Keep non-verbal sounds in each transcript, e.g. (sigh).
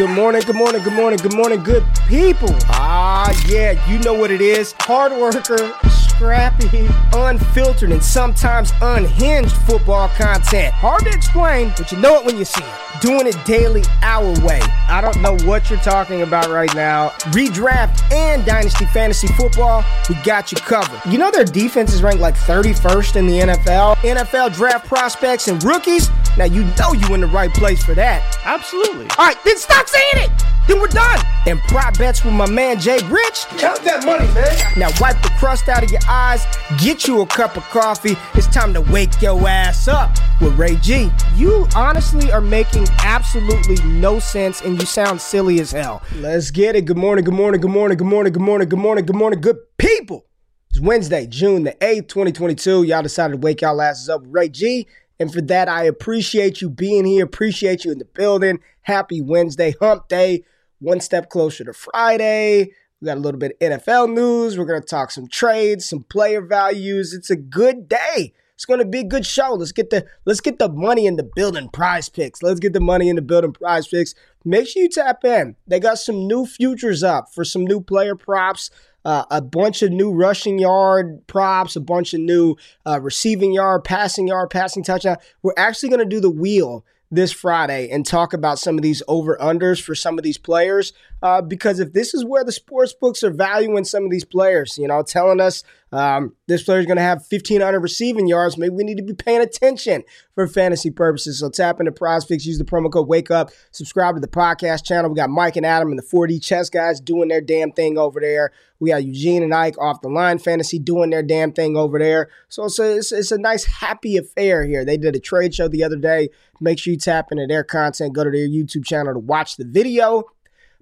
Good morning, good morning, good morning, good morning, good people. Ah, yeah, you know what it is. Hard worker, scrappy, unfiltered, and sometimes unhinged football content. Hard to explain, but you know it when you see it. Doing it daily, our way. I don't know what you're talking about right now. Redraft and Dynasty Fantasy Football, we got you covered. You know their defense is ranked like 31st in the NFL? NFL draft prospects and rookies? Now you know you're in the right place for that. Absolutely. All right, then stop saying it. Then we're done. And prop bets with my man Jay Rich. Count that money, man. Now wipe the crust out of your eyes, get you a cup of coffee. It's time to wake your ass up with Ray G. You honestly are making absolutely no sense and you sound silly as hell. Let's get it. Good morning, good morning, good morning, good morning, good morning, good morning, good morning, good people. It's Wednesday, June the 8th, 2022. Y'all decided to wake y'all asses up with Ray G. And for that, I appreciate you being here. Appreciate you in the building. Happy Wednesday, hump day. One step closer to Friday. We got a little bit of NFL news. We're going to talk some trades, some player values. It's a good day. It's going to be a good show. Let's get the let's get the money in the building PrizePicks. Let's get the money in the building PrizePicks. Make sure you tap in. They got some new futures up for some new player props uh, a bunch of new rushing yard props, a bunch of new uh, receiving yard, passing yard, passing touchdown. We're actually going to do the wheel this Friday and talk about some of these over unders for some of these players. Uh, because if this is where the sports books are valuing some of these players, you know, telling us um, this player is going to have 1,500 receiving yards, maybe we need to be paying attention for fantasy purposes. So tap into PrizePicks, use the promo code Wake Up, subscribe to the podcast channel. We got Mike and Adam and the 4D chess guys doing their damn thing over there. We got Eugene and Ike off the line fantasy doing their damn thing over there. So it's a, it's, it's a nice, happy affair here. They did a trade show the other day. Make sure you tap into their content. Go to their YouTube channel to watch the video.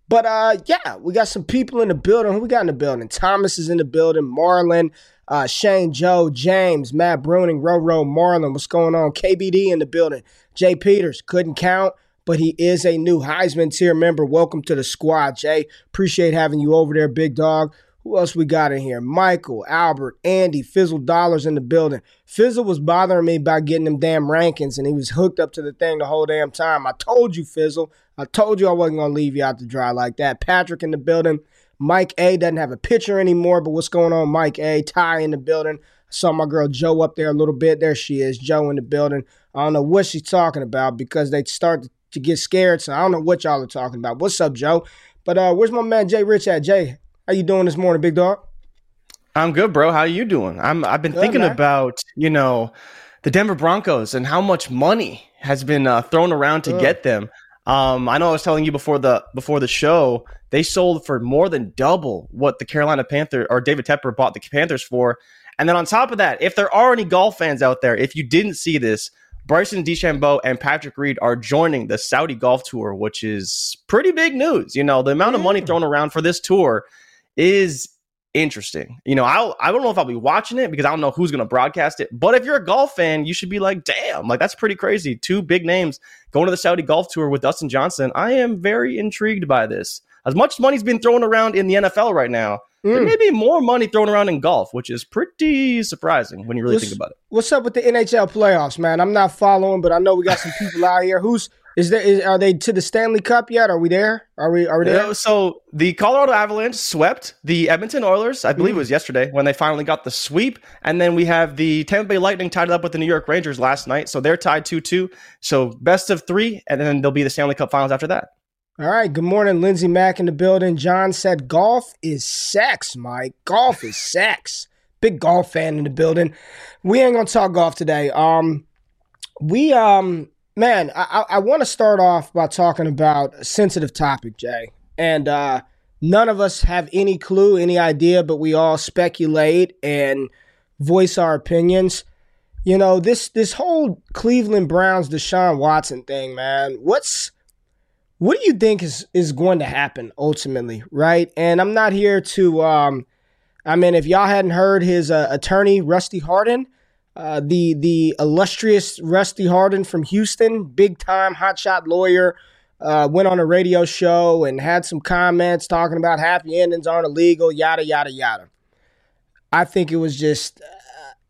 But uh, yeah, we got some people in the building. Who we got in the building? Thomas is in the building. Marlon, uh, Shane, Joe, James, Matt Bruning, Roro, Marlon. What's going on? KBD in the building. Jay Peters couldn't count, but he is a new Heisman tier member. Welcome to the squad, Jay. Appreciate having you over there, big dog. Who else we got in here? Michael, Albert, Andy, Fizzle Dollars in the building. Fizzle was bothering me by getting them damn rankings, and he was hooked up to the thing the whole damn time. I told you, Fizzle. I told you I wasn't gonna leave you out to dry like that. Patrick in the building. Mike A doesn't have a picture anymore, but what's going on, Mike A? Ty in the building. Saw my girl Joe up there a little bit. There she is, Joe in the building. I don't know what she's talking about because they start to get scared. So I don't know what y'all are talking about. What's up, Joe? But uh, where's my man Jay Rich at? Jay, how you doing this morning, big dog? I'm good, bro. How are you doing? I'm. I've been Good, thinking man. about you know the Denver Broncos and how much money has been uh, thrown around to Ugh. get them. Um, I know I was telling you before the before the show they sold for more than double what the Carolina Panther or David Tepper bought the Panthers for. And then on top of that, if there are any golf fans out there, if you didn't see this, Bryson DeChambeau and Patrick Reed are joining the Saudi Golf Tour, which is pretty big news. You know, the amount of money Mm. thrown around for this tour is interesting. You know, I'll, I don't know if I'll be watching it because I don't know who's going to broadcast it. But if you're a golf fan, you should be like, damn, like that's pretty crazy. Two big names going to the Saudi Golf Tour with Dustin Johnson. I am very intrigued by this. As much money's been thrown around in the NFL right now, there Mm. may be more money thrown around in golf, which is pretty surprising when you really What's- think about it. What's up with the NHL playoffs, man? I'm not following, but I know we got some people out here. Who's is there? Is, are they to the Stanley Cup yet? Are we there? Are we? Are we there? Yeah, so the Colorado Avalanche swept the Edmonton Oilers, I Mm. believe it was yesterday when they finally got the sweep. And then we have the Tampa Bay Lightning tied up with the New York Rangers last night. So they're tied 2 2. So best of three. And then there'll be the Stanley Cup finals after that. All right. Good morning, Lindsey Mack in the building. John said golf is sex, Mike. Golf is (laughs) sex. Big golf fan in the building. We ain't gonna talk golf today. Um, we um, man, I I, want to start off by talking about a sensitive topic, Jay, and uh, none of us have any clue, any idea, but we all speculate and voice our opinions. You know this this whole Cleveland Browns Deshaun Watson thing, man. What's what do you think is is going to happen ultimately, right? And I'm not here to um I mean if y'all hadn't heard his uh, attorney Rusty Hardin, uh, the the illustrious Rusty Hardin from Houston, big time hotshot lawyer, uh, went on a radio show and had some comments talking about happy endings aren't illegal, yada yada yada. I think it was just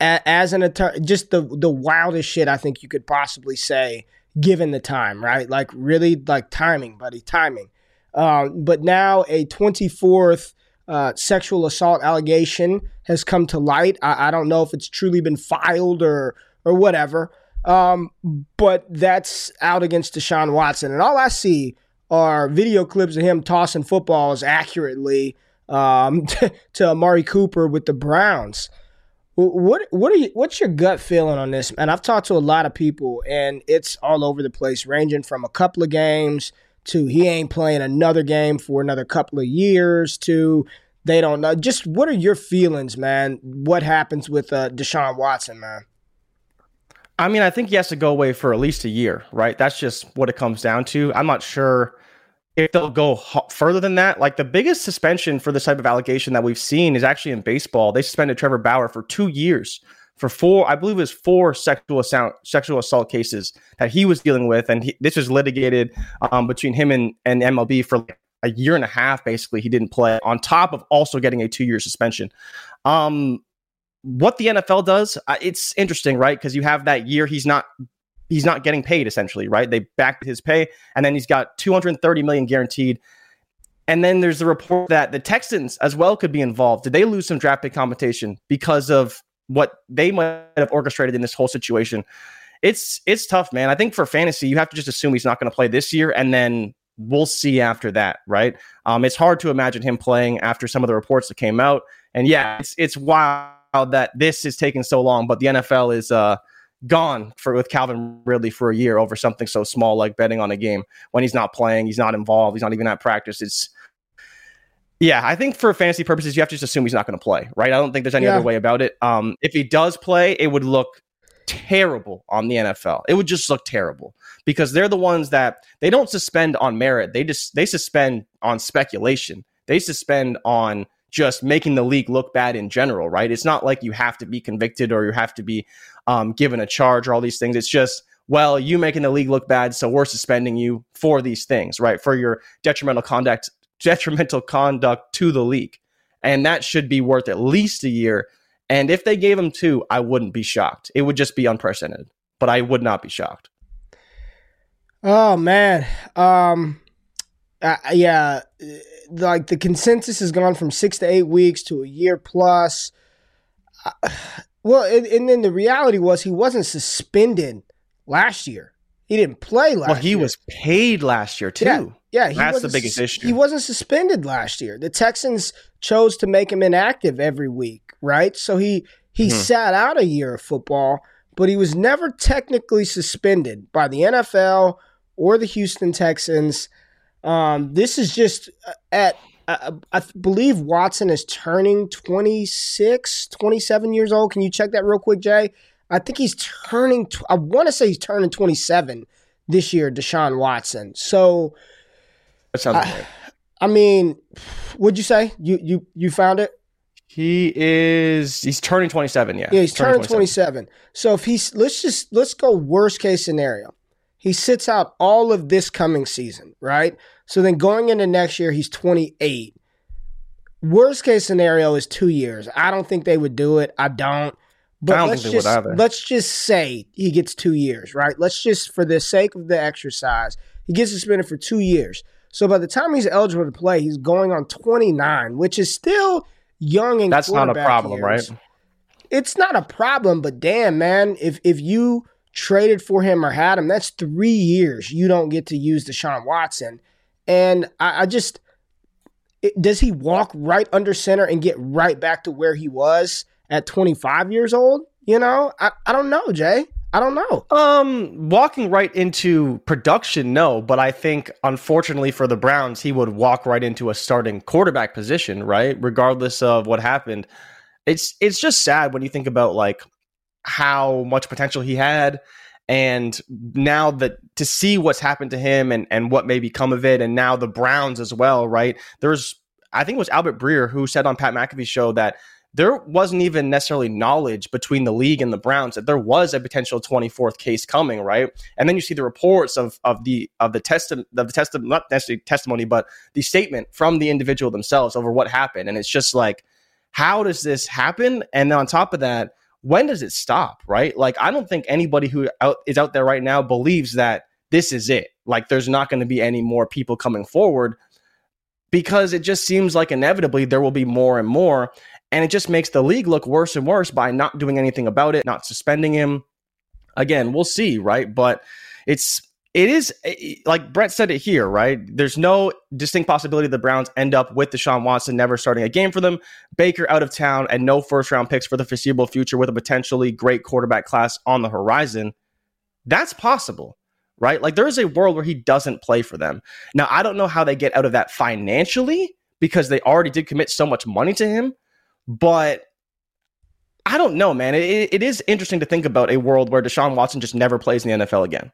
uh, as an attorney, just the the wildest shit I think you could possibly say given the time, right? Like really, like timing, buddy, timing. Um, but now a 24th uh, sexual assault allegation has come to light. I, I, don't know if it's truly been filed or or whatever, um, but that's out against Deshaun Watson, and all I see are video clips of him tossing footballs accurately um, (laughs) to, Amari Cooper with the Browns. What what are you, what's your gut feeling on this? And I've talked to a lot of people, and it's all over the place, ranging from a couple of games to he ain't playing another game for another couple of years to they don't know. Just what are your feelings, man? What happens with uh, Deshaun Watson, man? I mean, I think he has to go away for at least a year, right? That's just what it comes down to. I'm not sure if they'll go further than that, like the biggest suspension for this type of allegation that we've seen is actually in baseball. They suspended Trevor Bauer for two years for four, I believe it was four sexual assault, sexual assault cases that he was dealing with. And he, this was litigated um, between him and, and MLB for like a year and a half. Basically, he didn't play on top of also getting a two year suspension. Um, what the NFL does, uh, it's interesting, right? Because you have that year he's not he's not getting paid essentially, right? They backed his pay, and then he's got 230 million guaranteed. And then there's the report that the Texans as well could be involved. Did they lose some draft pick compensation because of what they might have orchestrated in this whole situation? It's it's tough, man. I think for fantasy, you have to just assume he's not going to play this year, and then we'll see after that, right? Um, it's hard to imagine him playing after some of the reports that came out. And yeah, it's it's wild that this is taking so long, but the NFL is uh gone for with Calvin Ridley for a year over something so small like betting on a game when he's not playing, he's not involved, he's not even at practice. It's yeah, I think for fantasy purposes, you have to just assume he's not going to play, right? I don't think there's any yeah. other way about it. Um, if he does play, it would look terrible on the NFL. It would just look terrible because they're the ones that they don't suspend on merit. They just they suspend on speculation. They suspend on just making the league look bad in general, right? It's not like you have to be convicted or you have to be um, given a charge or all these things. It's just, well, you making the league look bad, so we're suspending you for these things, right? For your detrimental conduct, detrimental conduct to the league, and that should be worth at least a year. And if they gave him two, I wouldn't be shocked. It would just be unprecedented, but I would not be shocked. Oh man, um, uh, yeah like the consensus has gone from six to eight weeks to a year plus. Uh, (sighs) well, and, and, then the reality was he wasn't suspended last year. He didn't play last. Well, he year. was paid last year too. Yeah, yeah that's the biggest issue. He wasn't suspended last year. The Texans chose to make him inactive every week, right? So he he mm-hmm. sat out a year of football, but he was never technically suspended by the NFL or the Houston Texans. Um, this is just uh, at, uh, I believe Watson is turning 26, 27 years old. Can you check that real quick, Jay? I think he's turning, I want to say he's turning 27 this year, Deshaun Watson. So, that sounds I, right. I mean, what'd you say? You, you, you found it? He is he's turning 27, yeah. Yeah, he's turning, turning 27. 27. So if he's let's just let's go worst case scenario. He sits out all of this coming season, right? So then going into next year, he's 28. Worst case scenario is two years. I don't think they would do it. I don't. But let's just let's just say he gets two years, right? Let's just for the sake of the exercise, he gets suspended for two years. So by the time he's eligible to play, he's going on 29, which is still young and that's not a problem, years. right? It's not a problem, but damn, man, if if you traded for him or had him, that's three years you don't get to use Deshaun Watson. And I, I just, it, does he walk right under center and get right back to where he was at 25 years old? You know, I, I don't know, Jay. I don't know. Um, walking right into production, no, but I think unfortunately for the Browns, he would walk right into a starting quarterback position, right? Regardless of what happened. It's it's just sad when you think about like how much potential he had And now that to see what's happened to him and, and what may become of it, and now the Browns as well, right? There's, I think it was Albert Breer who said on Pat McAfee's show that there wasn't even necessarily knowledge between the league and the Browns that there was a potential 24th case coming, right? And then you see the reports of of the of the test of the test not necessarily testimony, but the statement from the individual themselves over what happened, and it's just like, how does this happen? And then on top of that, when does it stop, right? Like, I don't think anybody who out, is out there right now believes that this is it. Like, there's not going to be any more people coming forward because it just seems like inevitably there will be more and more. And it just makes the league look worse and worse by not doing anything about it, not suspending him. Again, we'll see, right? But it's it is eh, eh, like Brett said it here, right? There's no distinct possibility the Browns end up with Deshaun Watson never starting a game for them, Baker out of town, and no first round picks for the foreseeable future with a potentially great quarterback class on the horizon. That's possible, right? Like there is a world where he doesn't play for them. Now, I don't know how they get out of that financially because they already did commit so much money to him. But I don't know, man. It, it is interesting to think about a world where Deshaun Watson just never plays in the NFL again.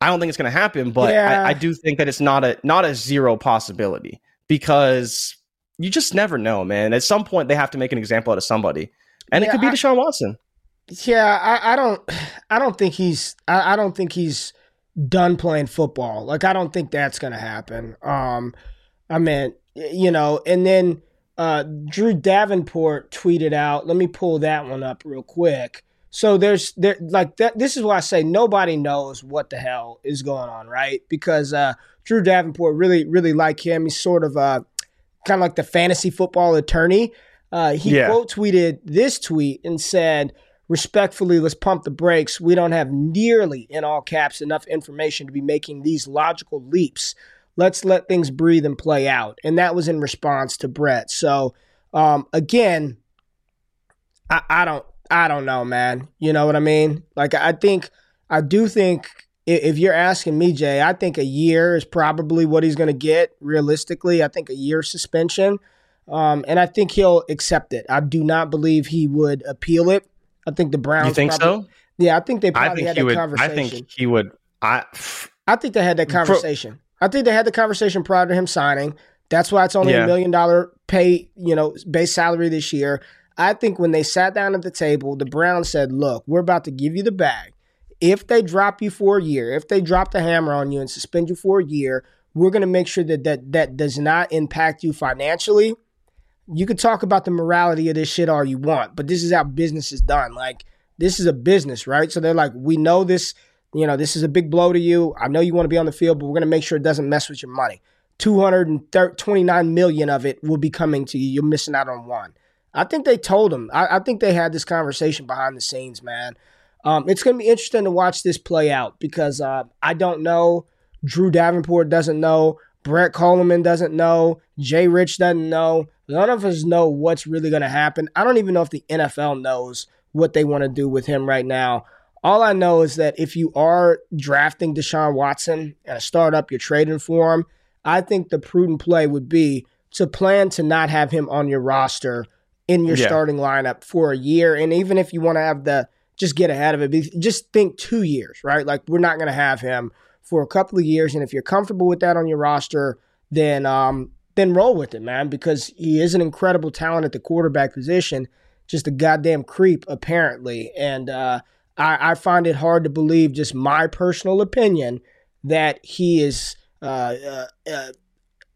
I don't think it's going to happen, but yeah. I, I, do think that it's not a not a zero possibility because you just never know, man. At some point, they have to make an example out of somebody, and yeah, it could be I, Deshaun Watson. Yeah, I, I, don't, I don't think he's, I, I don't think he's done playing football. Like, I don't think that's going to happen. Um, I mean, you know, and then uh, Drew Davenport tweeted out. Let me pull that one up real quick. So there's there like that. This is why I say nobody knows what the hell is going on, right? Because uh, Drew Davenport really really like him. He's sort of uh, kind of like the fantasy football attorney. Uh, he yeah. quote tweeted this tweet and said, "Respectfully, let's pump the brakes. We don't have nearly in all caps enough information to be making these logical leaps." Let's let things breathe and play out. And that was in response to Brett. So um, again, I, I don't I don't know, man. You know what I mean? Like I think I do think if you're asking me, Jay, I think a year is probably what he's going to get realistically. I think a year suspension. Um, and I think he'll accept it. I do not believe he would appeal it. I think the Browns. You think probably, so? Yeah, I think they probably think had that would, conversation. I think he would. I. I think they had that conversation. I think they had the conversation prior to him signing. That's why it's only a million dollar pay, you know, base salary this year. I think when they sat down at the table, the Browns said, "Look, we're about to give you the bag. If they drop you for a year, if they drop the hammer on you and suspend you for a year, we're going to make sure that that that does not impact you financially. You could talk about the morality of this shit all you want, but this is how business is done. Like this is a business, right? So they're like, we know this you know, this is a big blow to you. I know you want to be on the field, but we're going to make sure it doesn't mess with your money. 229 million of it will be coming to you. You're missing out on one. I think they told him. I, I think they had this conversation behind the scenes, man. Um, it's going to be interesting to watch this play out because uh, I don't know. Drew Davenport doesn't know. Brett Coleman doesn't know. Jay Rich doesn't know. None of us know what's really going to happen. I don't even know if the NFL knows what they want to do with him right now. All I know is that if you are drafting Deshaun Watson and a startup, you're trading for him, I think the prudent play would be to plan to not have him on your roster in your yeah. starting lineup for a year. And even if you want to have the just get ahead of it, just think two years, right? Like we're not going to have him for a couple of years. And if you're comfortable with that on your roster, then um, then roll with it, man, because he is an incredible talent at the quarterback position. Just a goddamn creep, apparently. And uh, I, I find it hard to believe, just my personal opinion, that he is uh, uh, uh,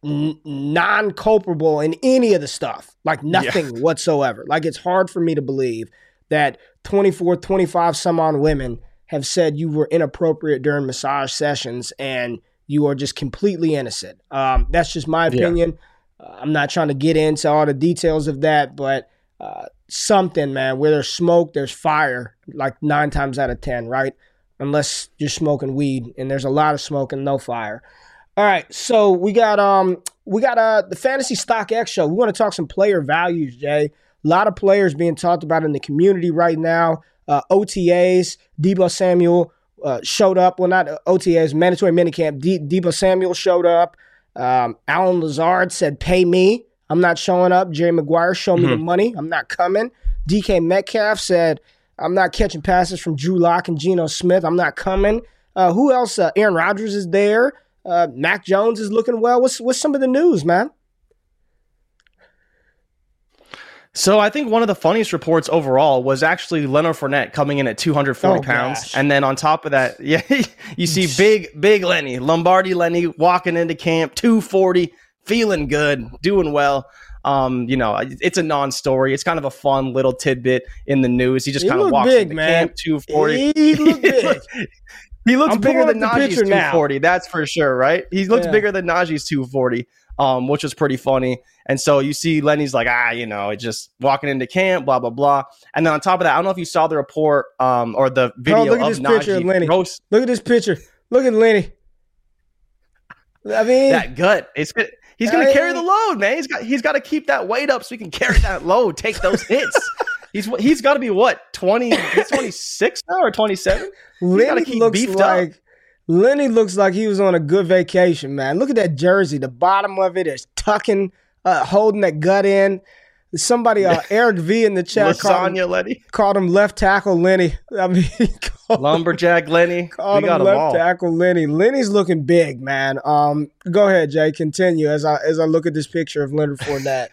n- non culpable in any of the stuff, like nothing yeah. whatsoever. Like it's hard for me to believe that 24, 25 some on women have said you were inappropriate during massage sessions and you are just completely innocent. Um, that's just my opinion. Yeah. Uh, I'm not trying to get into all the details of that, but uh, something, man. Where there's smoke, there's fire. Like nine times out of ten, right? Unless you're smoking weed, and there's a lot of smoke and no fire. All right, so we got um we got uh the fantasy stock X show. We want to talk some player values, Jay. A lot of players being talked about in the community right now. Uh, OTAs, Deebo Samuel uh, showed up. Well, not OTAs, mandatory minicamp. De- Deebo Samuel showed up. Um, Allen Lazard said, "Pay me." I'm not showing up. Jerry Maguire, show me mm-hmm. the money. I'm not coming. DK Metcalf said, I'm not catching passes from Drew Lock and Geno Smith. I'm not coming. Uh, who else? Uh, Aaron Rodgers is there. Uh, Mac Jones is looking well. What's what's some of the news, man? So I think one of the funniest reports overall was actually Leonard Fournette coming in at 240 Oh, pounds, gosh. and then on top of that, (laughs) yeah, you see (laughs) big, big Lenny Lombardi Lenny walking into camp 240, feeling good, doing well. Um, you know, it's a non-story. It's kind of a fun little tidbit in the news. He just kind of walks big, into man. camp 240. He looked (laughs) big. He looks I'm bigger than Najee's picture now. 240. That's for sure, right? He looks Yeah. bigger than Najee's 240, um, which was pretty funny. And so you see Lenny's like, ah, you know, just walking into camp, blah blah blah. And then on top of that, I don't know if you saw the report um, or the video look at of this picture of Lenny. roast Look at this picture. Look at Lenny. I mean, that gut. It's good. He's gonna Hey. carry the load, man. He's got he's got to keep that weight up so he can carry that load, take those hits. (laughs) He's he's got to be what twenty? He's twenty six now or twenty seven? gotta Lenny keep looks beefed up. like Lenny looks like he was on a good vacation, man. Look at that jersey. The bottom of it is tucking, uh, holding that gut in. Somebody, uh, (laughs) Eric V in the chat called him, Lasagna Lenny, called him left tackle Lenny. I mean, (laughs) he called, lumberjack Lenny. (laughs) called we got him left all. tackle Lenny. Lenny's looking big, man. Um, go ahead, Jay. Continue as I as I look at this picture of Leonard Fournette.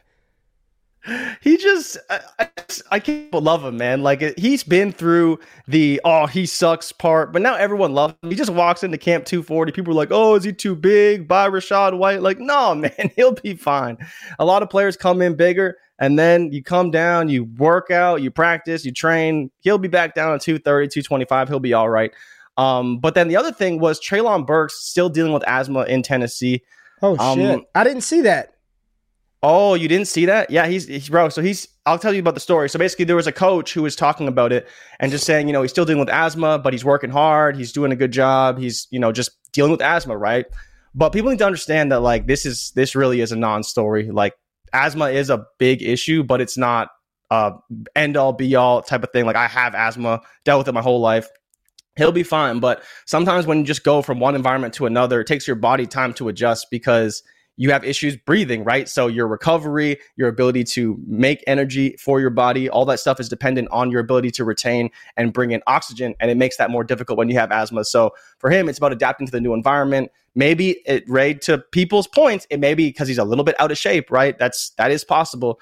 he just I, I, I can't love him man like it- he's been through the oh he sucks part but now everyone loves him he just walks into camp 240 people are like oh is he too big buy Rachaad White like no man he'll be fine a lot of players come in bigger and then you come down you work out you practice you train he'll be back down at 230 225 he'll be all right um, but then the other thing was Treylon Burks still dealing with asthma in Tennessee. Oh Um, shit! I didn't see that. Oh, you didn't see that? Yeah, he's, he's bro. So he's. I'll tell you about the story. So basically, there was a coach who was talking about it and just saying, you know, he's still dealing with asthma, but he's working hard. He's doing a good job. He's, you know, just dealing with asthma, right? But people need to understand that like this is this really is a non-story. Like asthma is a big issue, but it's not a end all be all type of thing. Like I have asthma, dealt with it my whole life. He'll be fine, but sometimes when you just go from one environment to another, it takes your body time to adjust because you have issues breathing, right? So your recovery, your ability to make energy for your body, all that stuff is dependent on your ability to retain and bring in oxygen, and it makes that more difficult when you have asthma. So for him, it's about adapting to the new environment. Maybe it Ray to people's points, it may be because he's a little bit out of shape, right? That's that is possible.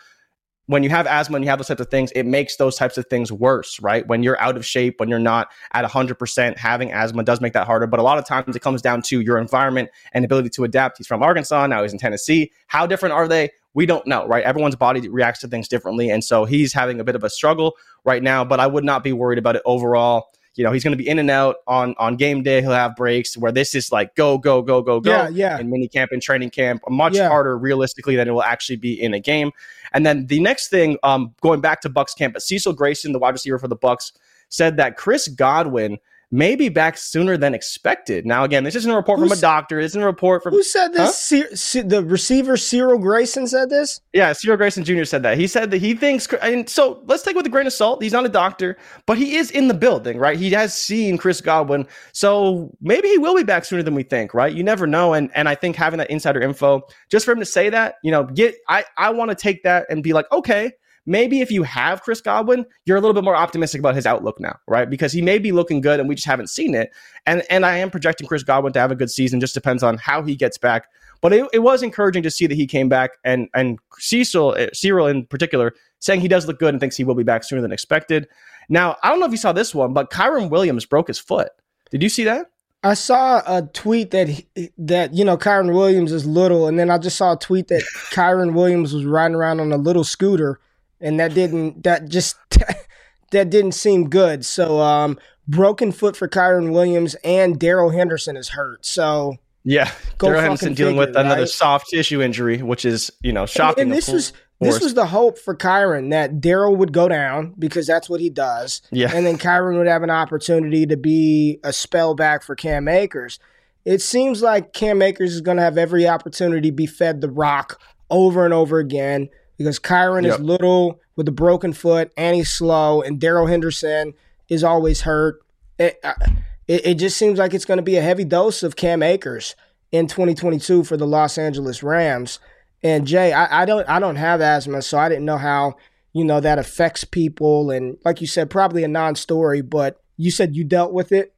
When you have asthma and you have those types of things, it makes those types of things worse, right? When you're out of shape, when you're not at 100%, having asthma does make that harder. But a lot of times it comes down to your environment and ability to adapt. He's from Arkansas, now he's in Tennessee. How different are they? We don't know, right? Everyone's body reacts to things differently. And so he's having a bit of a struggle right now, but I would not be worried about it overall. You know, he's going to be in and out on on game day. He'll have breaks where this is like go, go, go, go, go Yeah, yeah. in mini camp and training camp, much Yeah. harder realistically than it will actually be in a game. And then the next thing, um, going back to Bucks camp, but Cecil Grayson, the wide receiver for the Bucks, said that Chris Godwin may be back sooner than expected. Now, again, this isn't a report from a doctor. This isn't a report from Who said this? Cy- Cy- the receiver Cyril Grayson said this. Yeah, Cyril Grayson Jr. said that. He said that he thinks, and so let's take it with a grain of salt. He's not a doctor, but he is in the building, right? He has seen Chris Godwin, so maybe he will be back sooner than we think, right? You never know, and and I think having that insider info, just for him to say that, you know, get I I want to take that and be like, okay, maybe if you have Chris Godwin, you're a little bit more optimistic about his outlook now, right? Because he may be looking good, and we just haven't seen it. And and I am projecting Chris Godwin to have a good season. Just depends on how he gets back. But it, it was encouraging to see that he came back, and and Cecil, uh, Cyril in particular, saying he does look good and thinks he will be back sooner than expected. Now, I don't know if you saw this one, but Kyren Williams broke his foot. Did you see that? I saw a tweet that he, that you know Kyren Williams is little, and then I just saw a tweet that (laughs) Kyren Williams was riding around on a little scooter, and that didn't that just (laughs) that didn't seem good. So, um, broken foot for Kyren Williams, and Darrell Henderson is hurt. So, Yeah, Darrell Henderson dealing with another right? soft tissue injury, which is you know shocking. and of this was this was the hope for Kyren that Darrell would go down because that's what he does. Yeah. And then Kyren would have an opportunity to be a spell back for Cam Akers. It seems like Cam Akers is going to have every opportunity to be fed the rock over and over again because Kyren Yep. is little with a broken foot and he's slow, and Darrell Henderson is always hurt. It, it, it just seems like it's going to be a heavy dose of Cam Akers in 2022 for the Los Angeles Rams. And Jay, I, I don't I don't have asthma, so I didn't know how you know, that affects people. And like you said, probably a non story, but you said you dealt with it.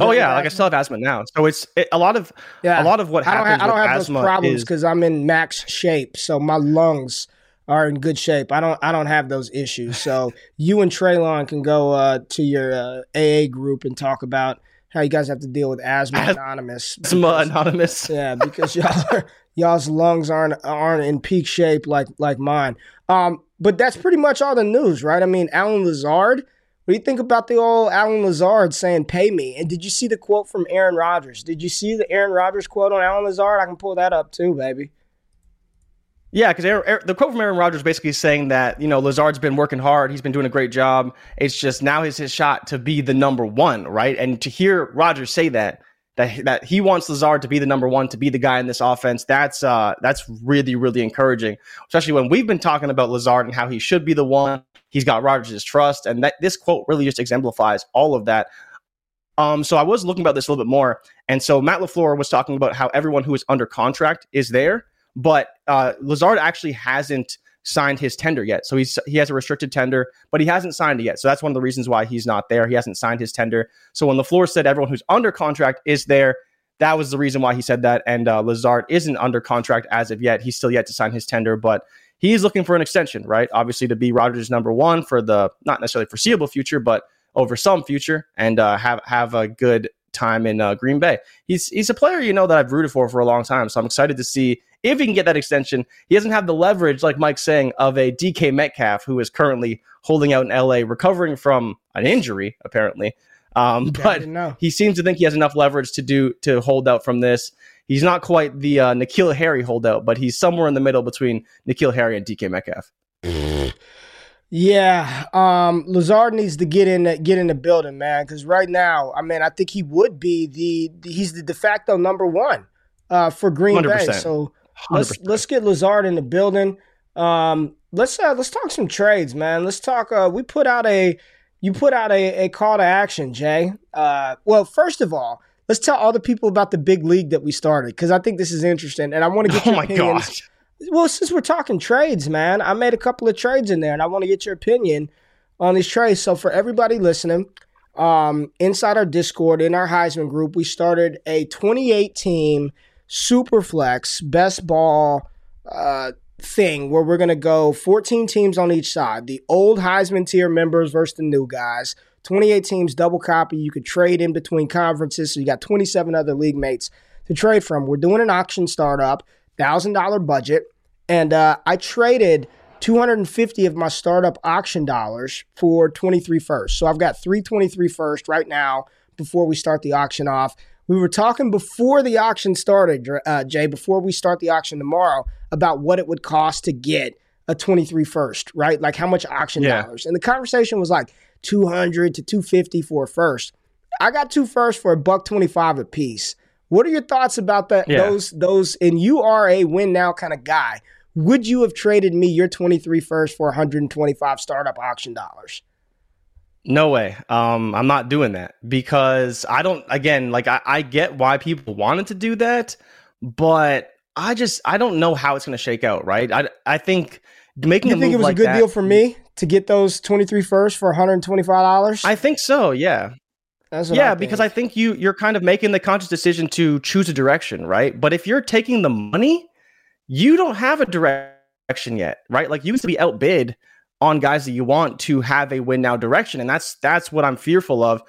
Oh yeah, like I still have asthma now, so it's it, a lot of yeah. a lot of what happens. I don't have, I don't have those problems because I'm in max shape, so my lungs are in good shape. I don't I don't have those issues. So (laughs) you and Treylon can go uh, to your uh, AA group and talk about how you guys have to deal with asthma anonymous. Asthma anonymous. (laughs) Yeah, because y'all are, y'all's lungs aren't aren't in peak shape like like mine. Um, but that's pretty much all the news, right? I mean, Allen Lazard what do you think about the old Allen Lazard saying "pay me"? And did you see the quote from Aaron Rodgers? Did you see the Aaron Rodgers quote on Allen Lazard? I can pull that up too, baby. Yeah, because the quote from Aaron Rodgers basically saying that you know Lazard's been working hard, he's been doing a great job. It's just now is his shot to be the number one, right? And to hear Rodgers say that that that he wants Lazard to be the number one, to be the guy in this offense, that's uh that's really really encouraging, especially when we've been talking about Lazard and how he should be the one He's got Rodgers' trust, and that this quote really just exemplifies all of that. Um, so I was looking about this a little bit more, and so Matt LaFleur was talking about how everyone who is under contract is there, but uh, Lazard actually hasn't signed his tender yet. So he's he has a restricted tender, but he hasn't signed it yet. So that's one of the reasons why he's not there. He hasn't signed his tender. So when LaFleur said everyone who's under contract is there, that was the reason why he said that. And uh, Lazard isn't under contract as of yet. He's still yet to sign his tender, but he's looking for an extension, right? Obviously, to be Rodgers' number one for the not necessarily foreseeable future, but over some future, and uh, have have a good time in uh, Green Bay. He's he's a player you know that I've rooted for for a long time, so I'm excited to see if he can get that extension. He doesn't have the leverage, like Mike's saying, of a DK Metcalf who is currently holding out in LA, recovering from an injury apparently. Um, but he seems to think he has enough leverage to do to hold out from this. He's not quite the uh, N'Keal Harry holdout, but he's somewhere in the middle between N'Keal Harry and DK Metcalf. Yeah, um, Lazard needs to get in get in the building, man. Because right now, I mean, I think he would be the, the he's the de facto number one uh, for Green 100%. Bay. So let us let's get Lazard in the building. Um, let's uh, let's talk some trades, man. Let's talk. Uh, we put out a you put out a, a call to action, Jay. Uh, well, first of all, let's tell all the people about the big league that we started because I think this is interesting, and I want to get (laughs) oh your opinions. Gosh. Well, since we're talking trades, man, I made a couple of trades in there, and I want to get your opinion on these trades. So for everybody listening, um, inside our Discord in our Heisman group, we started a 28 team Superflex best ball uh, thing where we're going to go 14 teams on each side. The old Heisman tier members versus the new guys. 28 teams, double copy. You could trade in between conferences. So you got 27 other league mates to trade from. We're doing an auction startup, $1,000 budget. And uh, I traded 250 of my startup auction dollars for 23 first. So I've got 323 first right now before we start the auction off. We were talking before the auction started, uh, Jay, before we start the auction tomorrow, about what it would cost to get a 23 first, right? Like how much auction yeah. dollars. And the conversation was like, 200 to 250 for a first. I got two first for a buck 25 a piece. What are your thoughts about that? Yeah. Those, those, and you are a win now kind of guy. Would you have traded me your 23 first for 125 startup auction dollars? No way. Um, I'm not doing that because I don't, again, like I, I get why people wanted to do that, but I just, I don't know how it's going to shake out, right? I, I think making you think it was like a good that, deal for me to get those 23 first for $125? I think so, yeah. Yeah, I because I think you you're kind of making the conscious decision to choose a direction, right? But if you're taking the money, you don't have a direction yet, right? Like you used to be outbid on guys that you want to have a win now direction, and that's that's what I'm fearful of.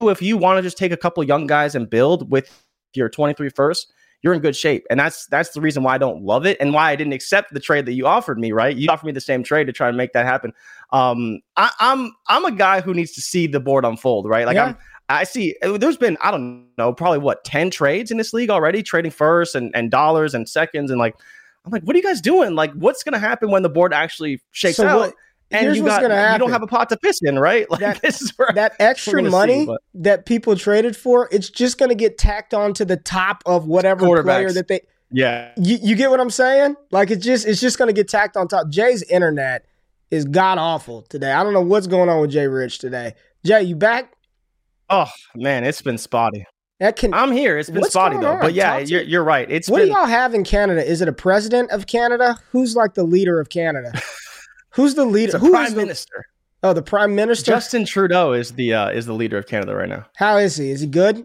If you want to just take a couple young guys and build with your 23 first, you're in good shape. And that's that's the reason why I don't love it and why I didn't accept the trade that you offered me, right? You offered me the same trade to try and make that happen. Um, I, am I'm, I'm a guy who needs to see the board unfold, right? Like yeah. I'm I see uh, there's been, I don't know, probably what, 10 trades in this league already, trading first and, and dollars and seconds. And like, I'm like, what are you guys doing? Like, what's going to happen when the board actually shakes so out? What, and you got you don't have a pot to piss in, right? (laughs) Like that, this is where that (laughs) extra money see, that people traded for, it's just going to get tacked on to the top of whatever player that they. Yeah, you, you get what I'm saying? Like it's just it's just going to get tacked on top. Jay's internet is god awful today. I don't know what's going on with Jay Rich today. Jay, you back? Oh man, it's been spotty. That can, I'm here. It's been spotty though, on? but yeah, you're, you're right. It's what been, do y'all have in Canada? Is it a president of Canada? Who's like the leader of Canada? (laughs) Who's the leader? It's a Who prime is the, minister. Oh, the prime minister. Justin Trudeau is the uh, is the leader of Canada right now. How is he? Is he good?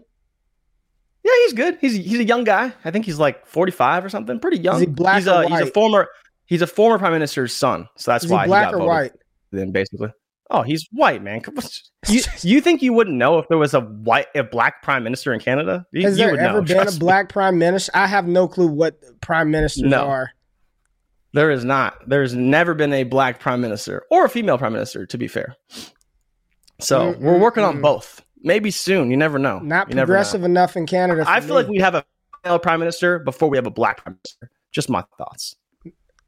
Yeah, he's good. He's he's a young guy. I think he's like 45 or something. Pretty young. Is he black he's or a he's a former he's a former prime minister's son. So that's Is why he black got or voted white? Then basically. Oh, he's white, man. (laughs) You you think you wouldn't know if there was a white a black prime minister in Canada? You, Has you there ever know, been a me. black prime minister? I have no clue what prime ministers No. are. There is not. There's never been a black prime minister or a female prime minister, to be fair. So mm, we're mm, working on mm. both. Maybe soon. You never know. Not You never know. progressive enough in Canada. I feel like we have a female prime minister before we have a black prime minister. Just my thoughts.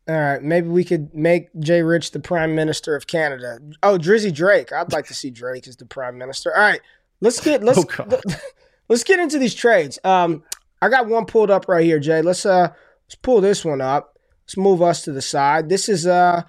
All right, maybe we could make Jay Rich the prime minister of Canada. Oh, Drizzy Drake. I'd like to see Drake as the prime minister. All right, let's get let's Oh, (laughs) let's get into these trades. Um, I got one pulled up right here, Jay. Let's uh let's pull this one up. Let's move us to the side. This is uh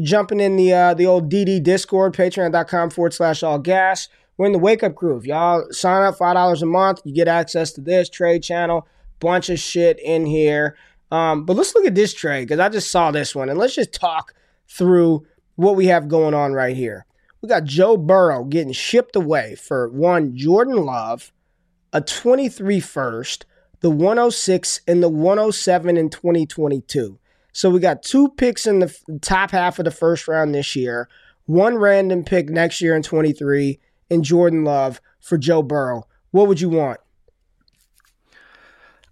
jumping in the uh the old DD Discord, patreon.com forward slash all gas. We're in the wake up groove. Y'all sign up five dollars a month. You get access to this trade channel, bunch of shit in here. Um, but let's look at this trade because I just saw this one and let's just talk through what we have going on right here. We got Joe Burrow getting shipped away for one Jordan Love, a 23 first, the 106 and the 107 in 2022. So we got two picks in the top half of the first round this year, one random pick next year in 23, and Jordan Love for Joe Burrow. What would you want?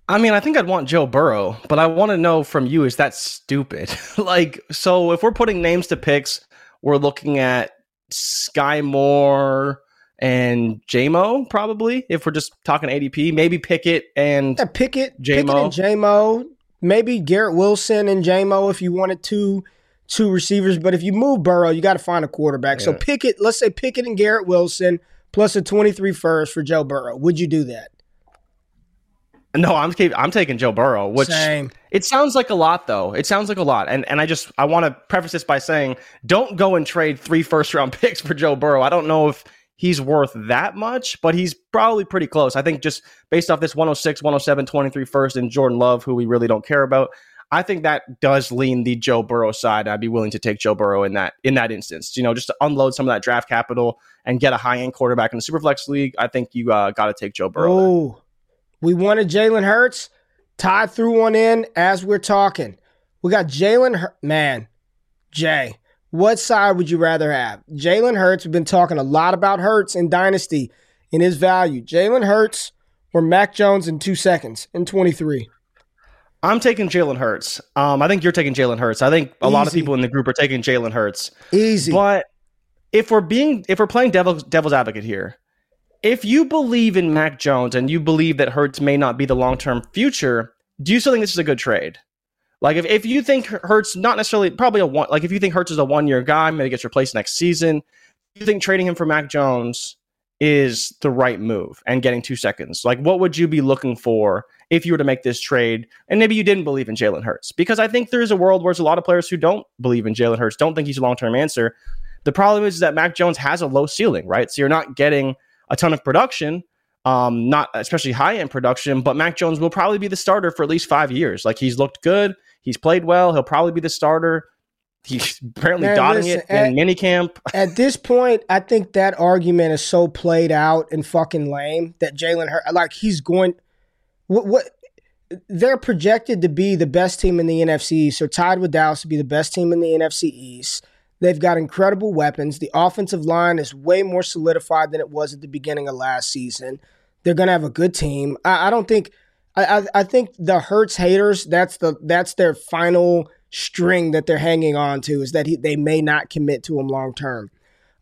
I mean, I think I'd want Joe Burrow, but I want to know from you is that stupid? (laughs) like, so if we're putting names to picks, we're looking at Skyy Moore and JMO, probably, if we're just talking ADP. Maybe Pickett and Yeah, Pickett, J-Mo. Pickett and J-Mo. Maybe Garrett Wilson and J-Mo if you wanted two two receivers. But if you move Burrow, you got to find a quarterback. So Yeah. Pickett, let's say Pickett and Garrett Wilson plus a 23 first for Joe Burrow. Would you do that? (laughs) no, I'm I'm taking Joe Burrow, which Same. it sounds like a lot though. It sounds like a lot, and and I just I want to preface this by saying don't go and trade three first round (laughs) picks for Joe Burrow. I don't know if he's worth that much, but he's probably pretty close. I think just based off this 106, 107, 23 first and Jordan Love, who we really don't care about. I think that does lean the Joe Burrow side. I'd be willing to take Joe Burrow in that in that instance. You know, just to unload some of that draft capital and get a high end quarterback in the Superflex league. I think you uh, got to take Joe Burrow. Oh, we wanted Jalen Hurts. Ty threw one in as we're talking. We got Jalen Hur- Man, Jay, what side would you rather have? Jalen Hurts, we've been talking a lot about Hurts in Dynasty in his value. Jalen Hurts or Mac Jones in two seconds in 23. I'm taking Jalen Hurts. Um, I think you're taking Jalen Hurts. I think a lot of people in the group are taking Jalen Hurts. Easy. But if we're being if we're playing devil's devil's advocate here, if you believe in Mac Jones and you believe that Hurts may not be the long term future, do you still think this is a good trade? Like if, if you think Hurts not necessarily probably a one like if you think Hurts is a one year guy, maybe gets replaced next season, you think trading him for Mac Jones is the right move and getting two seconds. Like what would you be looking for if you were to make this trade? And maybe you didn't believe in Jalen Hurts. Because I think there's a world where there's a lot of players who don't believe in Jalen Hurts, don't think he's a long term answer. The problem is that Mac Jones has a low ceiling, right? So you're not getting a ton of production, um, not especially high end production, but Mac Jones will probably be the starter for at least five years. Like he's looked good, he's played well, he'll probably be the starter. He's (laughs) apparently Man, dotting listen, it in minicamp. At this point, I think that argument is so played out and fucking lame that Jalen Hurts, like he's going, what, what, they're projected to be the best team in the NFC East, or tied with Dallas to be the best team in the NFC East. They've got incredible weapons. The offensive line is way more solidified than it was at the beginning of last season. They're gonna have a good team. I, I don't think. I, I, I think the Hurts haters. That's the that's their final string that they're hanging on to is that he, they may not commit to him long term.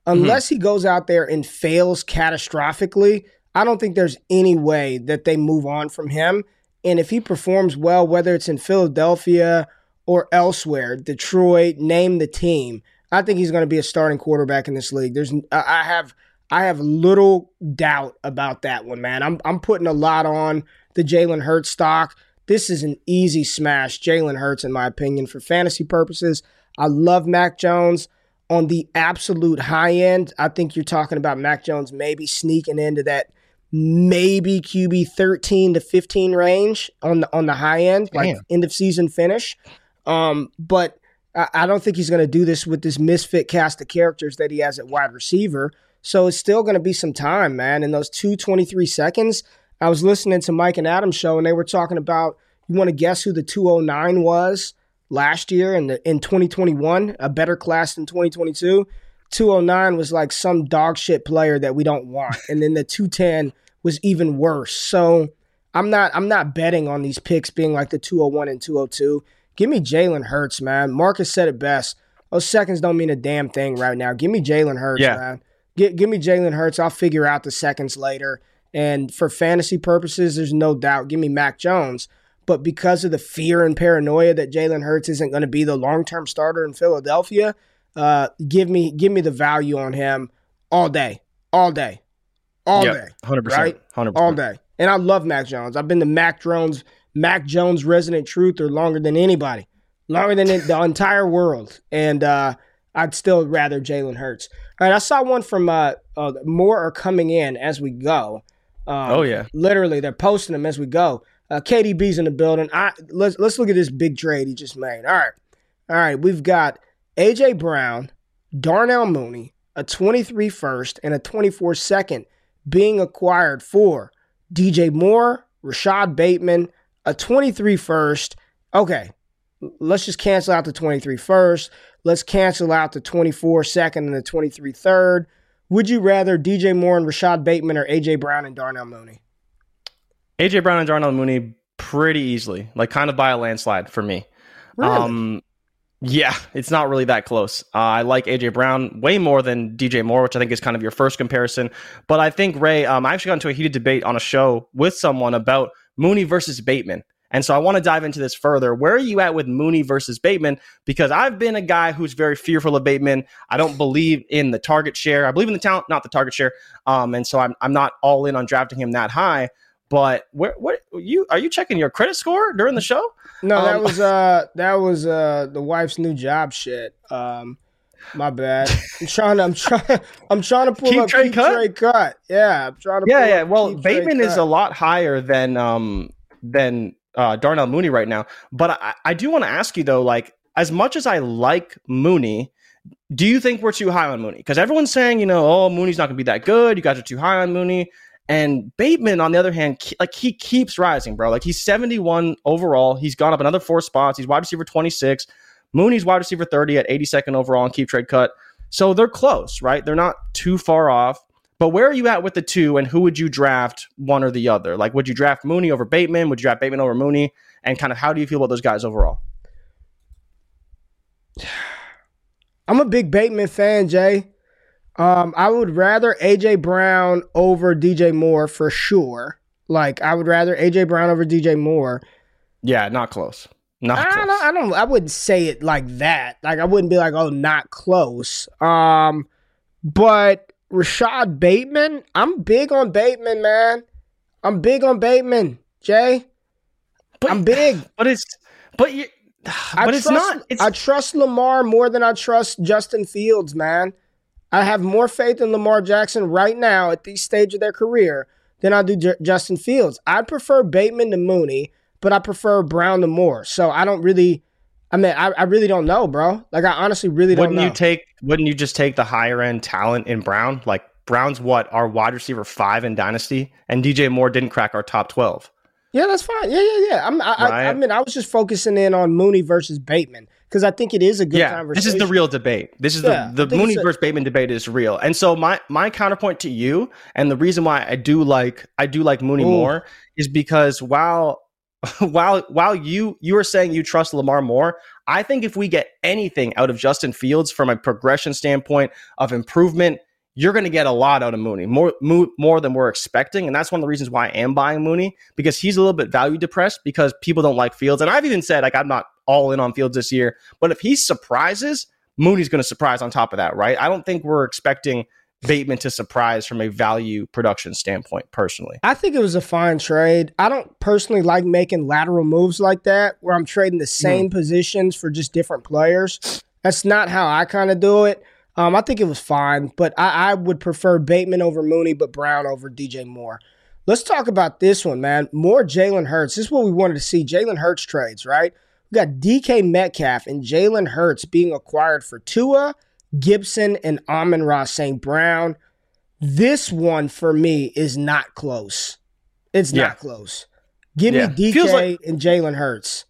Mm-hmm. Unless he goes out there and fails catastrophically, I don't think there's any way that they move on from him. And if he performs well, whether it's in Philadelphia or elsewhere, Detroit, name the team, I think he's going to be a starting quarterback in this league. There's, I have, I have little doubt about that one, man. I'm, I'm putting a lot on the Jalen Hurts stock. This is an easy smash, Jalen Hurts, in my opinion, for fantasy purposes. I love Mac Jones on the absolute high end. I think you're talking about Mac Jones maybe sneaking into that maybe QB 13 to 15 range on the on the high end, like end of season finish. Um, but I, don't think he's going to do this with this misfit cast of characters that he has at wide receiver. So it's still going to be some time, man. In those two twenty three seconds, I was listening to Mike and Adam's show, and they were talking about. You want to guess who the two oh nine was last year in the in twenty one? A better class than twenty twenty two. 209 was like some dog shit player that we don't want. And then the 210 was even worse. So I'm not I'm not betting on these picks being like the 201 and 202. Give me Jalen Hurts, man. Marcus said it best. Those seconds don't mean a damn thing right now. Give me Jalen Hurts, yeah. man. Give, give me Jalen Hurts. I'll figure out the seconds later. And for fantasy purposes, there's no doubt. Give me Mac Jones. But because of the fear and paranoia that Jalen Hurts isn't going to be the long term starter in Philadelphia, uh, give me give me the value on him all day, all day, all yep, day, hundred percent, right, hundred all day. And I love Mac Jones. I've been the Mac Jones Mac Jones resident truther longer than anybody, longer than the entire world. And uh, I'd still rather Jalen Hurts. All right, I saw one from uh, uh, more are coming in as we go. Um, oh yeah, literally they're posting them as we go. Uh, KDB's in the building. I let's let's look at this big trade he just made. All right, all right. We've got AJ Brown, Darnell Mooney, a 23 first and a 24 second being acquired for DJ Moore, Rashod Bateman, a 23 first. Okay, let's just cancel out the 23 first. Let's cancel out the 24 second and the 23 third. Would you rather DJ Moore and Rashod Bateman or AJ Brown and Darnell Mooney? AJ Brown and Darnell Mooney pretty easily, like kind of by a landslide for me. Really? Um, yeah, it's not really that close. Uh, I like AJ Brown way more than DJ Moore, which I think is kind of your first comparison. But I think Ray, um, I actually got into a heated debate on a show with someone about Mooney versus Bateman. And so I want to dive into this further. Where are you at with Mooney versus Bateman? Because I've been a guy who's very fearful of Bateman. I don't believe in the target share. I believe in the talent, not the target share. Um, and so I'm, I'm not all in on drafting him that high. But where what you are you checking your credit score during the show? No, that um, was uh that was uh the wife's new job shit. Um my bad. I'm trying to I'm trying (laughs) I'm trying to pull keep up trade keep cut? trade cut. Yeah, I'm trying to Yeah, yeah. Well, Bateman is a lot higher than um than uh Darnell Mooney right now. But I, I do want to ask you though, like as much as I like Mooney, do you think we're too high on Mooney? Because everyone's saying, you know, oh, Mooney's not going to be that good. You guys are too high on Mooney. And Bateman, on the other hand, like he keeps rising, bro. Like he's 71 overall. He's gone up another four spots. He's wide receiver 26. Mooney's wide receiver 30 at 82nd overall and keep trade cut. So they're close, right? They're not too far off. But where are you at with the two, and who would you draft one or the other? Like, would you draft Mooney over Bateman? Would you draft Bateman over Mooney? And kind of how do you feel about those guys overall? (sighs) I'm a big Bateman fan, Jay. Um, I would rather AJ Brown over DJ Moore for sure. Like I would rather AJ Brown over DJ Moore. Yeah, not close. Not I close. Don't, I don't. I wouldn't say it like that. Like I wouldn't be like, oh, not close. Um, but Rashod Bateman, I'm big on Bateman, man. I'm big on Bateman, Jay. But, I'm big. (sighs) But it's but you. (sighs) But I it's trust, not. It's, I trust Lamar more than I trust Justin Fields, man. I have more faith in Lamar Jackson right now at this stage of their career than I do J- Justin Fields. I prefer Bateman to Mooney, but I prefer Brown to Moore. So I don't really. I mean, I, I really don't know, bro. Like, I honestly really don't wouldn't know. you take? Wouldn't you just take the higher end talent in Brown? Like Brown's what our wide receiver five in Dynasty, and DJ Moore didn't crack our top twelve. Yeah, that's fine. Yeah, yeah, yeah. I'm, I, right? I, I mean, I was just focusing in on Mooney versus Bateman because I think it is a good yeah, conversation. This is the real debate. This is yeah, the the Mooney versus Bateman debate is real. And so my my counterpoint to you, and the reason why I do like I do like Mooney Ooh. more is because while (laughs) while while you you are saying you trust Lamar more, I think if we get anything out of Justin Fields from a progression standpoint of improvement, you're going to get a lot out of Mooney, more more than we're expecting, and that's one of the reasons why I am buying Mooney because he's a little bit value depressed because people don't like Fields, and I've even said like I'm not all in on Fields this year. But if he surprises, Mooney's going to surprise on top of that, right? I don't think we're expecting Bateman to surprise from a value production standpoint, personally. I think it was a fine trade. I don't personally like making lateral moves like that where I'm trading the same mm. positions for just different players. That's not how I kind of do it. Um, I think it was fine, but I, I would prefer Bateman over Mooney, but Brown over DJ Moore. Let's talk about this one, man. More Jalen Hurts. This is what we wanted to see. Jalen Hurts trades, right? We got DK Metcalf and Jalen Hurts being acquired for Tua, Gibson, and Amon Ross St. Brown. This one for me is not close. It's Yeah. not close. Give Yeah. me DK like- and Jalen Hurts.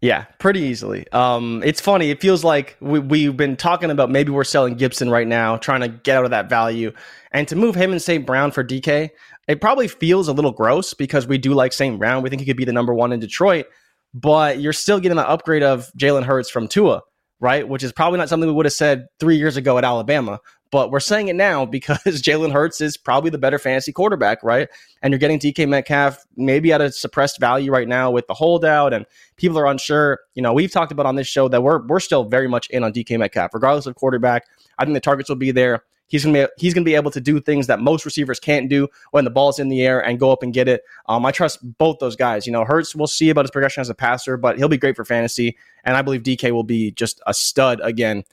Yeah, pretty easily. Um, it's funny. It feels like we, we've been talking about maybe we're selling Gibson right now, trying to get out of that value, and to move him and St. Brown for DK. It probably feels a little gross because we do like St. Brown. We think he could be the number one in Detroit, but you're still getting the upgrade of Jalen Hurts from Tua, right? Which is probably not something we would have said three years ago at Alabama. But we're saying it now (laughs) because Jalen Hurts is probably the better fantasy quarterback, right? And you're getting DK Metcalf maybe at a suppressed value right now with the holdout, and people are unsure. You know, we've talked about on this show that we're we're still very much in on DK Metcalf, regardless of quarterback. I think the targets will be there. He's gonna be he's gonna be able to do things that most receivers can't do when the ball's in the air and go up and get it. Um, I trust both those guys. You know, Hurts, we'll see about his progression as a passer, but he'll be great for fantasy, and I believe DK will be just a stud again.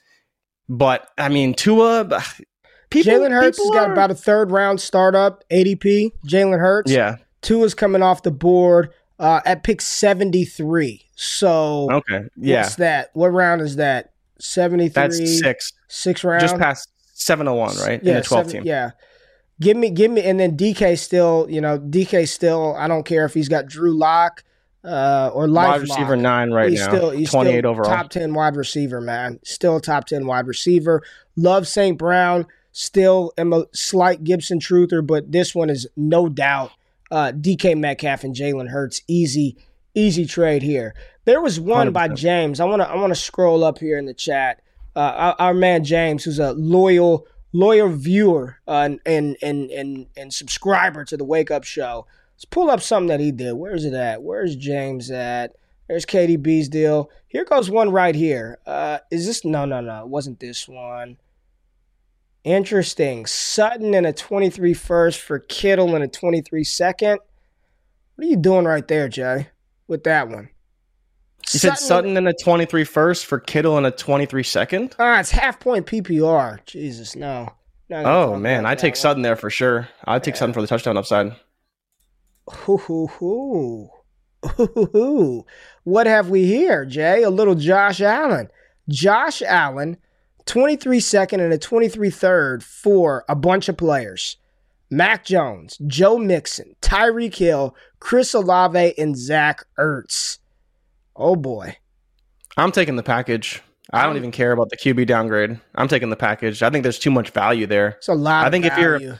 But I mean, Tua, (sighs) people, Jalen Hurts has got are- about a third round startup ADP. Jalen Hurts. yeah. Tua's coming off the board uh, at pick 73. So Okay, yeah, what's that? What round is that? 73. that's six, Six round. just past seven oh one, right? yeah, in the twelve seven- team. Yeah. Give me, give me, and then DK still, you know, DK still. I don't care if he's got Drew Lock uh, or life Wide receiver nine right he's now, Still, he's twenty eight still overall. Top ten wide receiver, man. Still top ten wide receiver. Love St. Brown. Still am a slight Gibson truther, but this one is no doubt uh, DK Metcalf and Jalen Hurts. Easy, easy trade here. There was one by 100%. James. I want to I want to scroll up here in the chat. Uh, our, our man James, who's a loyal loyal viewer uh, and, and and and subscriber to the Wake Up Show. Let's pull up something that he did. Where's it at? Where's James at? There's KDB's deal. Here goes one right here. Uh, is this? No, no, no. It wasn't this one. Interesting. Sutton in a 23 first for Kittle in a 23 second. What are you doing right there, Jay, with that one? You said Sutton in a 23 first for Kittle in a 23 second? Ah, it's half point PPR. Jesus, no. Oh man, I take. Sutton there for sure. I'd take Sutton for the touchdown upside. Hoo, hoo, hoo. Hoo, hoo, hoo. What have we here, Jay? A little Josh Allen. Josh Allen, 23 second and a 23 third for a bunch of players. Mac Jones, Joe Mixon, Tyreek Hill, Chris Olave, and Zach Ertz. Oh boy. I'm taking the package. I don't even care about the QB downgrade. I'm taking the package. I think there's too much value there. It's a lot I of think if you're-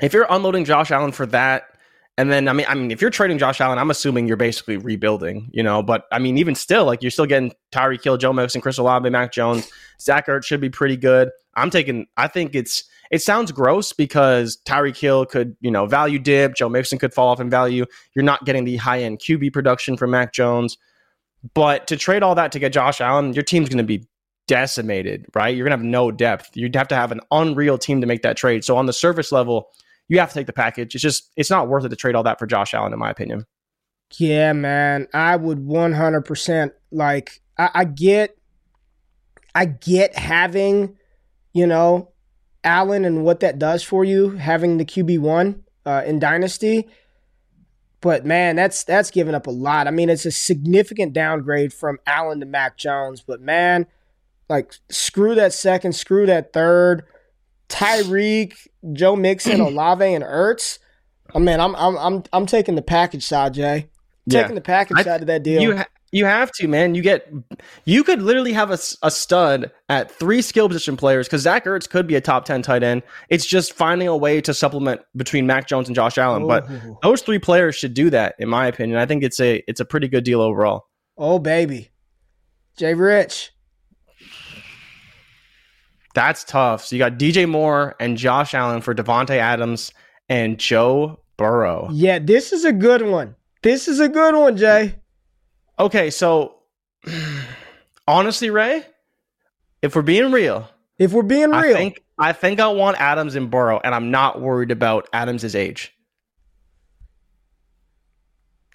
If you're unloading Josh Allen for that, and then I mean, I mean, if you're trading Josh Allen, I'm assuming you're basically rebuilding, you know. But I mean, even still, like you're still getting Tyreek Hill, Joe Mixon, Chris Olave, Mac Jones, Zach Ertz should be pretty good. I'm taking. I think it's. It sounds gross because Tyreek Hill could, you know, value dip. Joe Mixon could fall off in value. You're not getting the high end QB production from Mac Jones. But to trade all that to get Josh Allen, your team's going to be decimated, right? You're going to have no depth. You'd have to have an unreal team to make that trade. So on the surface level, you have to take the package. It's just it's not worth it to trade all that for Josh Allen, in my opinion. Yeah, man. I would 100% like I, I get I get having, you know, Allen and what that does for you, having the QB1 uh, in Dynasty. But man, that's that's giving up a lot. I mean, it's a significant downgrade from Allen to Mac Jones, but man, like screw that second, screw that third. Tyreek, Joe Mixon, (clears throat) Olave, and Ertz. Oh, I mean, I'm I'm I'm I'm taking the package side, Jay. Taking the package I- side of that deal. You ha- you have to, man. You get you could literally have a, a stud at three skill position players because Zach Ertz could be a top ten tight end. It's just finding a way to supplement between Mac Jones and Josh Allen. But oh. those three players should do that, in my opinion. I think it's a it's a pretty good deal overall. oh baby, Jay Rich. That's tough. So you got DJ Moore and Josh Allen for Davante Adams and Joe Burrow. Yeah, this is a good one. This is a good one, Jay. Okay, so (sighs) honestly, Ray, if we're being real, If we're being I real, think I think I want Adams and Burrow, and I'm not worried about Adams' age.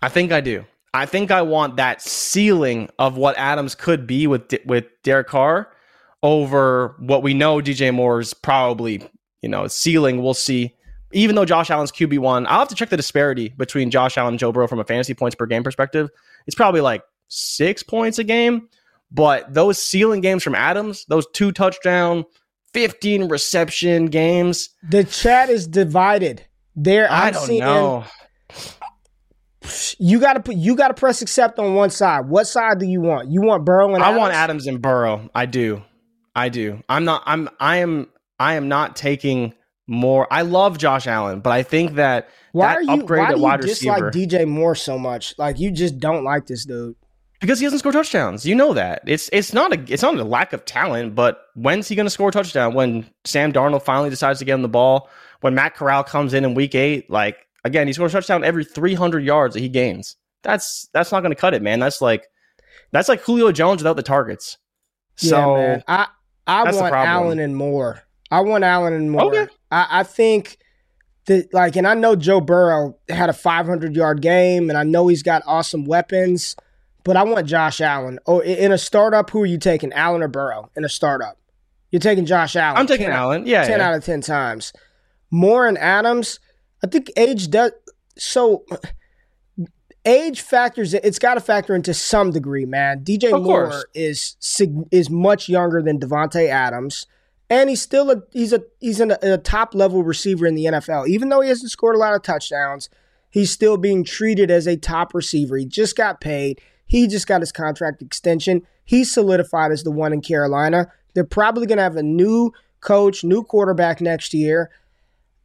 I think I do. I think I want that ceiling of what Adams could be with with Derek Carr over what we know DJ Moore's probably, you know, ceiling. We'll see. Even though Josh Allen's QB one, I'll have to check the disparity between Josh Allen and Joe Burrow from a fantasy points per game perspective. It's probably like six points a game. But those ceiling games from Adams, those two touchdown, 15 reception games. The chat is divided. There, I'm I do not know. You gotta put you gotta press accept on one side. What side do you want? You want Burrow and I Adams? want Adams and Burrow. I do. I do. I'm not I'm I am I am not taking more. I love Josh Allen, but I think that why that are you, upgrade why do wide you dislike receiver, DJ Moore so much? Like you just don't like this dude. Because he doesn't score touchdowns. You know that. It's it's not a it's not a lack of talent, but when's he going to score a touchdown? When Sam Darnold finally decides to get him the ball? When Matt Corral comes in in week eight? Like again, he scores a touchdown every 300 yards that he gains. That's that's not going to cut it, man. That's like that's like Julio Jones without the targets. So yeah. I I want Allen and Moore. I want Allen and Moore. Okay. I, I think that like, and I know Joe Burrow had a 500 yard game, and I know he's got awesome weapons, but I want Josh Allen. Oh, in a startup, who are you taking, Allen or Burrow? In a startup, you're taking Josh Allen. I'm taking Allen. Yeah, ten yeah. out of ten times. Moore and Adams. I think age does so. Age factors. It's got to factor into some degree, man. DJ of Moore course. is is much younger than Davante Adams and he's still a he's a he's an, a top level receiver in the NFL. Even though he hasn't scored a lot of touchdowns, he's still being treated as a top receiver. He just got paid. He just got his contract extension. He's solidified as the one in Carolina. They're probably going to have a new coach, new quarterback next year.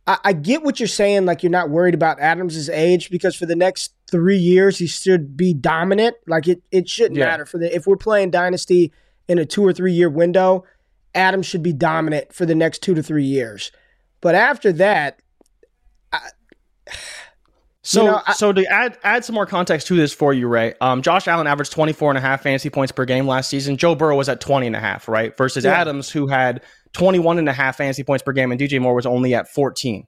I, I get what you're saying, like you're not worried about Adams' age because for the next three years he should be dominant. Like it, it shouldn't yeah. matter for the if we're playing dynasty in a two or three year window Adams should be dominant for the next two to three years. But after that, I, (sighs) so, you know, I, so to add add some more context to this for you, Ray, um, Josh Allen averaged 24 and a half fantasy points per game last season. Joe Burrow was at 20 and a half, right? Versus yeah. Adams, who had 21 and a half fantasy points per game, and DJ Moore was only at 14,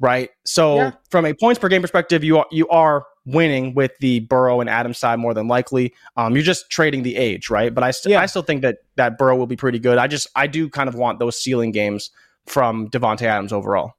right? So, yeah. from a points per game perspective, you are, you are winning with the Burrow and Adams side more than likely. Um, you're just trading the age, right? But I, st- yeah. I still think that that Burrow will be pretty good. I just I do kind of want those ceiling games from Davante Adams overall.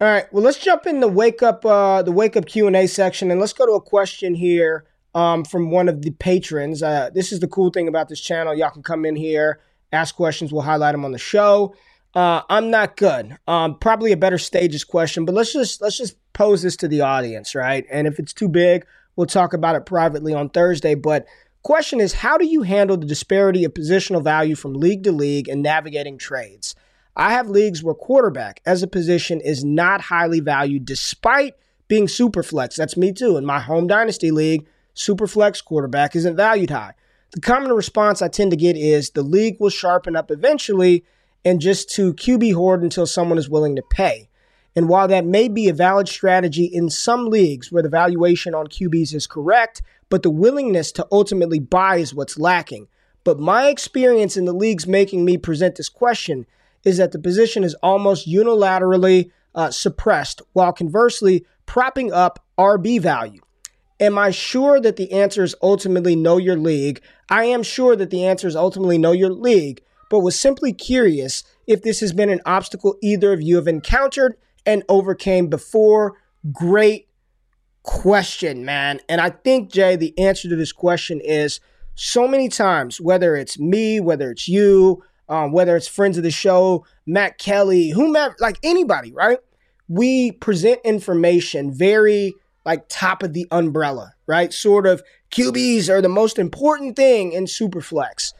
All right, well let's jump in the wake up uh, the wake up Q and A section, and let's go to a question here um, from one of the patrons. Uh, this is the cool thing about this channel; y'all can come in here, ask questions, we'll highlight them on the show. Uh, I'm not good. Um, probably a better stages question, but let's just let's just pose this to the audience, right? And if it's too big, we'll talk about it privately on Thursday. But question is, how do you handle the disparity of positional value from league to league and navigating trades? I have leagues where quarterback as a position is not highly valued despite being super flex. That's me too. In my home dynasty league, super flex quarterback isn't valued high. The common response I tend to get is the league will sharpen up eventually and just to QB hoard until someone is willing to pay. And while that may be a valid strategy in some leagues where the valuation on QBs is correct, but the willingness to ultimately buy is what's lacking. But my experience in the leagues making me present this question is that the position is almost unilaterally uh, suppressed, while conversely propping up RB value. Am I sure that the answer is ultimately know your league? I am sure that the answer is ultimately know your league, but was simply curious if this has been an obstacle either of you have encountered and overcame before. Great question, man. And I think, Jay, the answer to this question is so many times, whether it's me, whether it's you, um, whether it's friends of the show, Matt Kelly, whomever, like anybody, right? We present information very like top of the umbrella, right? Sort of QBs are the most important thing in Superflex.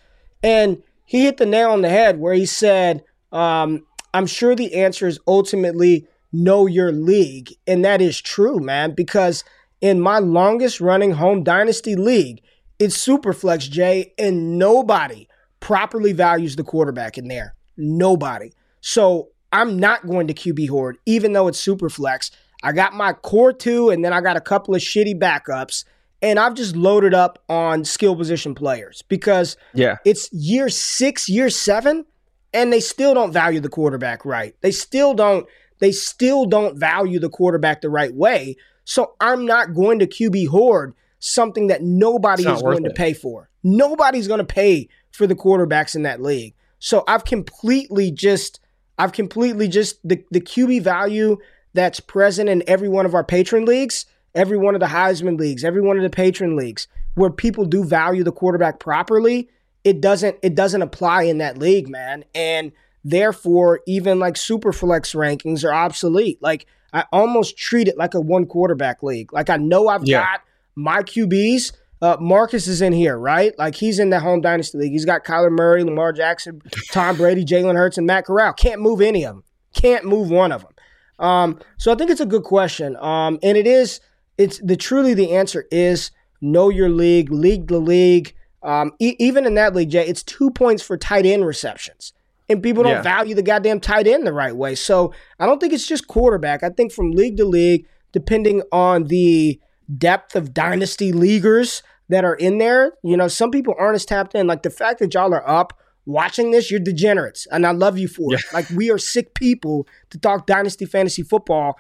And he hit the nail on the head where he said, um, I'm sure the answer is ultimately know your league. And that is true, man, because in my longest running home dynasty league, it's Superflex, Jay, and nobody properly values the quarterback in there. Nobody. So I'm not going to QB hoard, even though it's Superflex. I got my core two, and then I got a couple of shitty backups and I've just loaded up on skill position players because yeah, it's year six, year seven, and they still don't value the quarterback right. They still don't. They still don't value the quarterback the right way. So I'm not going to QB hoard something that nobody is going to pay for. Nobody's going to pay for the quarterbacks in that league. So I've completely just I've completely just the the QB value that's present in every one of our patron leagues every one of the Heisman leagues, every one of the patron leagues, where people do value the quarterback properly, it doesn't it doesn't apply in that league, man. And therefore, even like super flex rankings are obsolete. Like I almost treat it like a one quarterback league. Like I know I've yeah. got my QBs. Uh, Marcus is in here, right? Like he's in the home dynasty league. He's got Kyler Murray, Lamar Jackson, Tom Brady, Jalen Hurts, and Matt Corral. Can't move any of them. Can't move one of them. Um, so I think it's a good question. Um, and it is. It's the truly the answer is know your league, league the league. Um, e- even in that league, Jay, it's two points for tight end receptions and people don't yeah. value the goddamn tight end the right way. So I don't think it's just quarterback. I think from league to league, depending on the depth of dynasty leaguers that are in there, you know, some people aren't as tapped in. Like the fact that y'all are up watching this, you're degenerates, and I love you for it. Like we are sick people to talk dynasty fantasy football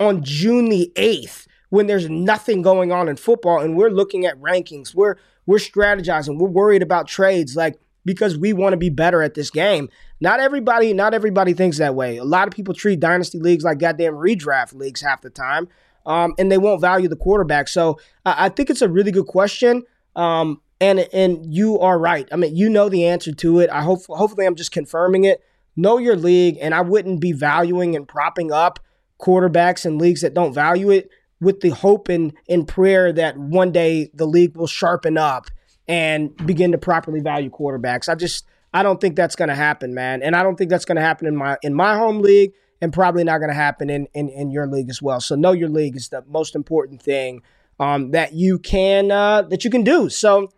on June the eighth when there's nothing going on in football, and we're looking at rankings. We're we're strategizing. We're worried about trades. Like because we want to be better at this game. Not everybody, not everybody thinks that way. A lot of people treat dynasty leagues like goddamn redraft leagues half the time, um, and they won't value the quarterback. So I think it's a really good question. Um, and and you are right. I mean, you know the answer to it. I hope hopefully I'm just confirming it. Know your league, and I wouldn't be valuing and propping up quarterbacks in leagues that don't value it with the hope and, and prayer that one day the league will sharpen up and begin to properly value quarterbacks. I just I don't think that's going to happen, man, and I don't think that's going to happen in my in my home league, and probably not going to happen in, in in your league as well. So know your league is the most important thing um, that you can uh, that you can do. So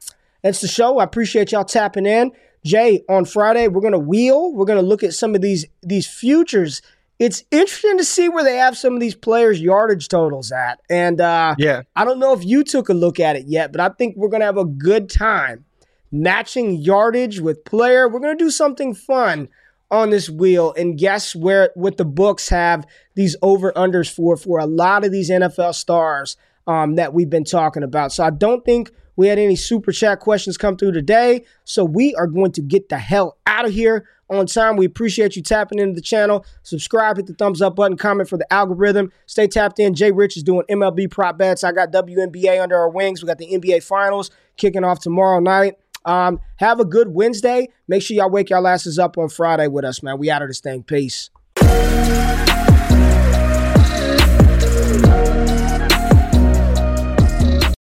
that's the show. I appreciate y'all tapping in. Jay, on Friday we're gonna wheel. We're gonna look at some of these these futures it's interesting to see where they have some of these players' yardage totals at. And uh, yeah, I don't know if you took a look at it yet, but I think we're going to have a good time matching yardage with player. We're going to do something fun on this wheel and guess where what the books have these over unders for for a lot of these NFL stars um, that we've been talking about. So I don't think we had any super chat questions come through today. So we are going to get the hell out of here on time. We appreciate you tapping into the channel. Subscribe, hit the thumbs up button, comment for the algorithm. Stay tapped in. Jay Rich is doing MLB prop bets. I got WNBA under our wings. We got the NBA finals kicking off tomorrow night. Um, have a good Wednesday. Make sure y'all wake y'all asses up on Friday with us, man. We out of this thing. Peace.